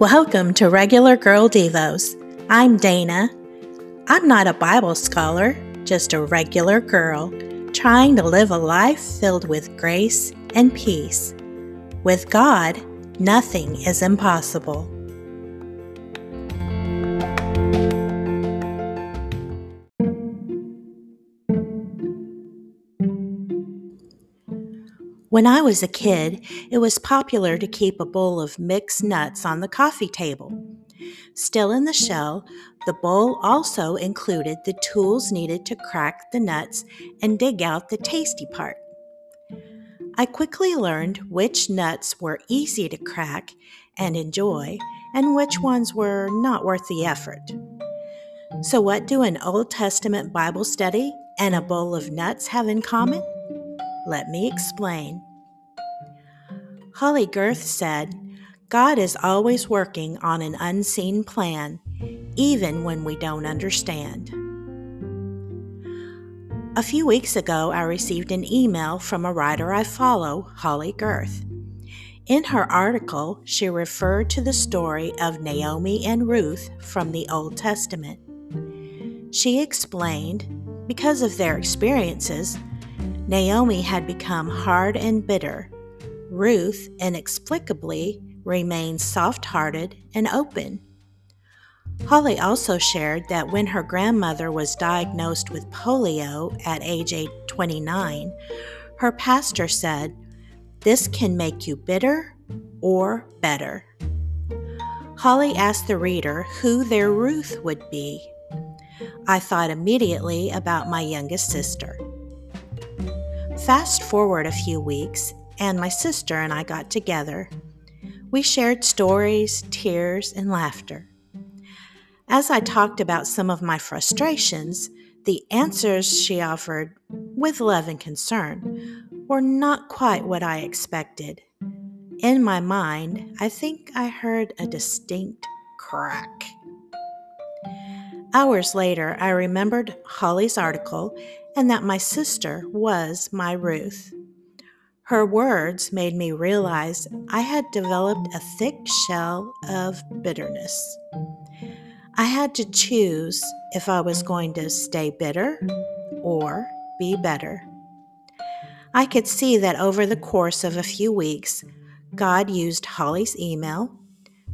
Welcome to Regular Girl Devos. I'm Dana. I'm not a Bible scholar, just a regular girl trying to live a life filled with grace and peace. With God, nothing is impossible. When I was a kid, it was popular to keep a bowl of mixed nuts on the coffee table. Still in the shell, the bowl also included the tools needed to crack the nuts and dig out the tasty part. I quickly learned which nuts were easy to crack and enjoy, and which ones were not worth the effort. So, what do an Old Testament Bible study and a bowl of nuts have in common? Let me explain. Holley Gerth said, God is always working on an unseen plan, even when we don't understand. A few weeks ago, I received an email from a writer I follow, Holley Gerth. In her article, she referred to the story of Naomi and Ruth from the Old Testament. She explained, because of their experiences, Naomi had become hard and bitter. Ruth, inexplicably, remained soft hearted and open. Holley also shared that when her grandmother was diagnosed with polio at age 29, her pastor said, This can make you bitter or better. Holley asked the reader who their Ruth would be. I thought immediately about my youngest sister. Fast forward a few weeks, and my sister and I got together. We shared stories, tears, and laughter. As I talked about some of my frustrations, the answers she offered, with love and concern, were not quite what I expected. In my mind, I think I heard a distinct crack. Hours later, I remembered Holley's article and that my sister was my Ruth. Her words made me realize I had developed a thick shell of bitterness. I had to choose if I was going to stay bitter or be better. I could see that over the course of a few weeks, God used Holley's email,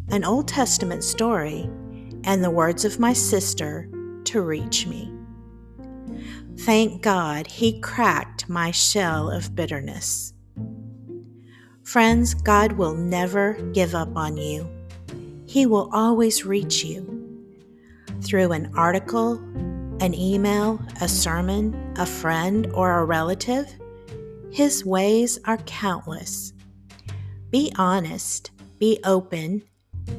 an Old Testament story, and the words of my sister to reach me. Thank God he cracked my shell of bitterness. Friends, God will never give up on you. He will always reach you through an article, an email, a sermon, a friend, or a relative. His ways are countless. Be honest, be open,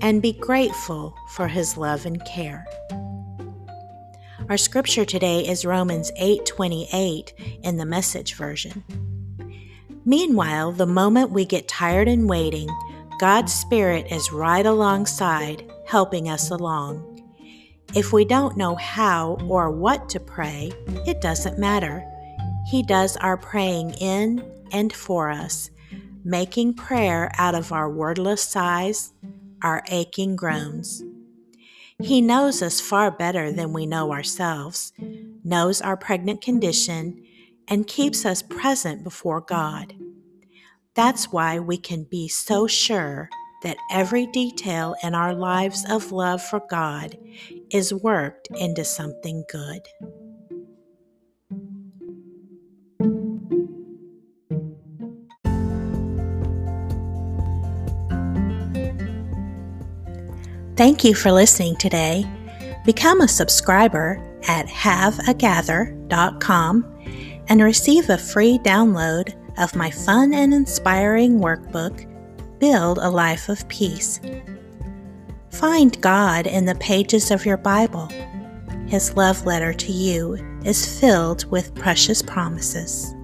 and be grateful for his love and care. Our scripture today is Romans 8:28 in the message version. Meanwhile, the moment we get tired and waiting, God's Spirit is right alongside, helping us along. If we don't know how or what to pray, it doesn't matter. He does our praying in and for us, making prayer out of our wordless sighs, our aching groans. He knows us far better than we know ourselves, knows our pregnant condition, and keeps us present before God. That's why we can be so sure that every detail in our lives of love for God is worked into something good. Thank you for listening today. Become a subscriber at haveagather.com and receive a free download of my fun and inspiring workbook, Build a Life of Peace. Find God in the pages of your Bible. His love letter to you is filled with precious promises.